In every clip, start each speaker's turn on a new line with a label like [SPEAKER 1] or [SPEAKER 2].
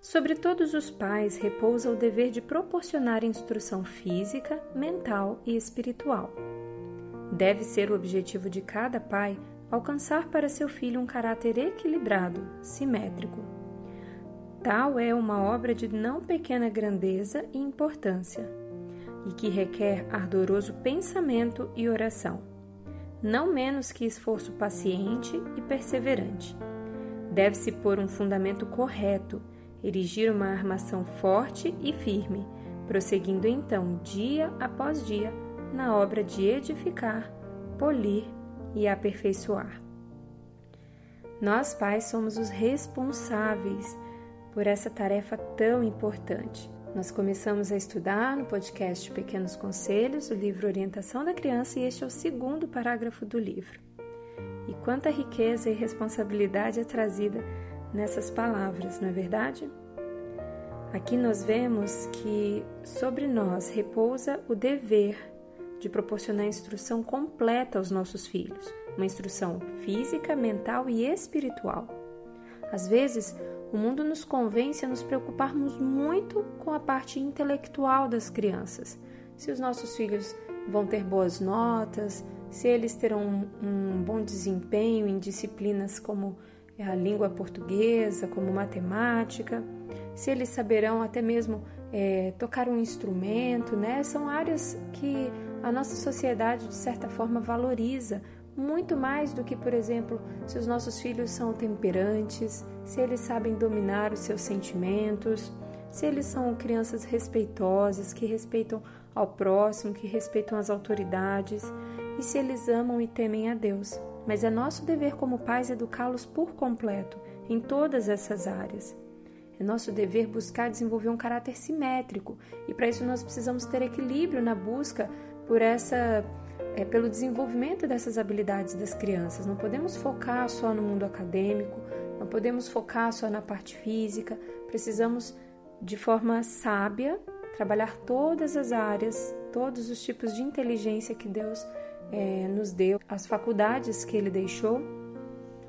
[SPEAKER 1] Sobre todos os pais repousa o dever de proporcionar instrução física, mental e espiritual. Deve ser o objetivo de cada pai alcançar para seu filho um caráter equilibrado, simétrico. Tal é uma obra de não pequena grandeza e importância, e que requer ardoroso pensamento e oração, não menos que esforço paciente e perseverante. Deve-se pôr um fundamento correto, erigir uma armação forte e firme, prosseguindo então dia após dia na obra de edificar, polir e aperfeiçoar. Nós, pais, somos os responsáveis por essa tarefa tão importante. Nós começamos a estudar no podcast Pequenos Conselhos o livro Orientação da Criança e este é o segundo parágrafo do livro. E quanta riqueza e responsabilidade é trazida nessas palavras, não é verdade? Aqui nós vemos que sobre nós repousa o dever de proporcionar instrução completa aos nossos filhos, uma instrução física, mental e espiritual. Às vezes, o mundo nos convence a nos preocuparmos muito com a parte intelectual das crianças. Se os nossos filhos vão ter boas notas, se eles terão um, bom desempenho em disciplinas como a língua portuguesa, como matemática, se eles saberão até mesmo é, tocar um instrumento, né? São áreas que a nossa sociedade, de certa forma, valoriza muito mais do que, por exemplo, se os nossos filhos são temperantes, se eles sabem dominar os seus sentimentos, se eles são crianças respeitosas, que respeitam ao próximo, que respeitam as autoridades e se eles amam e temem a Deus. Mas é nosso dever como pais educá-los por completo em todas essas áreas. É nosso dever buscar desenvolver um caráter simétrico e para isso nós precisamos ter equilíbrio na busca por essa é, pelo desenvolvimento dessas habilidades das crianças. Não podemos focar só no mundo acadêmico, não podemos focar só na parte física. Precisamos, de forma sábia, trabalhar todas as áreas, todos os tipos de inteligência que Deus é, nos deu, as faculdades que Ele deixou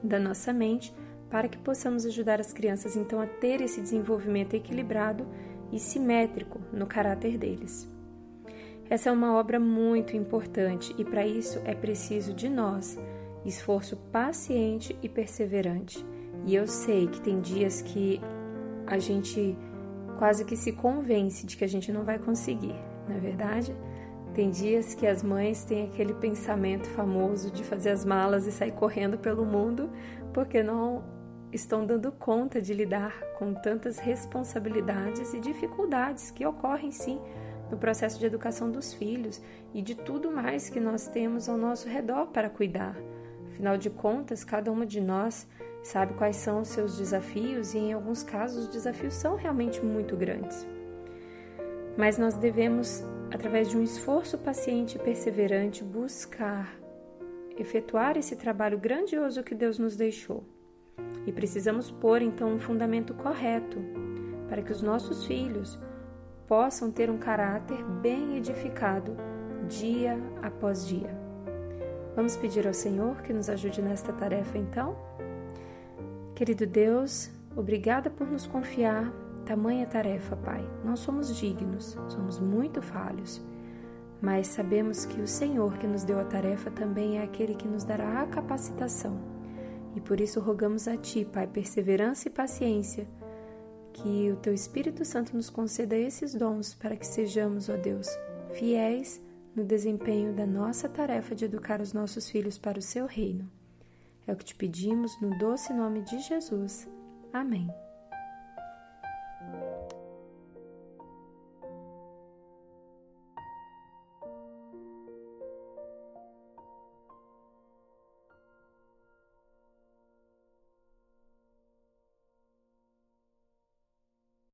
[SPEAKER 1] da nossa mente, para que possamos ajudar as crianças então a ter esse desenvolvimento equilibrado e simétrico no caráter deles. Essa é uma obra muito importante e para isso é preciso de nós esforço paciente e perseverante. E eu sei que tem dias que a gente quase que se convence de que a gente não vai conseguir, não é verdade? Tem dias que as mães têm aquele pensamento famoso de fazer as malas e sair correndo pelo mundo porque não estão dando conta de lidar com tantas responsabilidades e dificuldades que ocorrem sim no processo de educação dos filhos e de tudo mais que nós temos ao nosso redor para cuidar. Afinal de contas, cada uma de nós sabe quais são os seus desafios e, em alguns casos, os desafios são realmente muito grandes. Mas nós devemos, através de um esforço paciente e perseverante, buscar efetuar esse trabalho grandioso que Deus nos deixou. E precisamos pôr então um fundamento correto para que os nossos filhos possam ter um caráter bem edificado dia após dia. Vamos pedir ao Senhor que nos ajude nesta tarefa então? Querido Deus, obrigada por nos confiar tamanha tarefa, Pai. Não somos dignos, somos muito falhos, mas sabemos que o Senhor que nos deu a tarefa também é aquele que nos dará a capacitação. E por isso rogamos a Ti, Pai, perseverança e paciência que o Teu Espírito Santo nos conceda esses dons para que sejamos, ó Deus, fiéis no desempenho da nossa tarefa de educar os nossos filhos para o Seu reino. É o que te pedimos no doce nome de Jesus. Amém.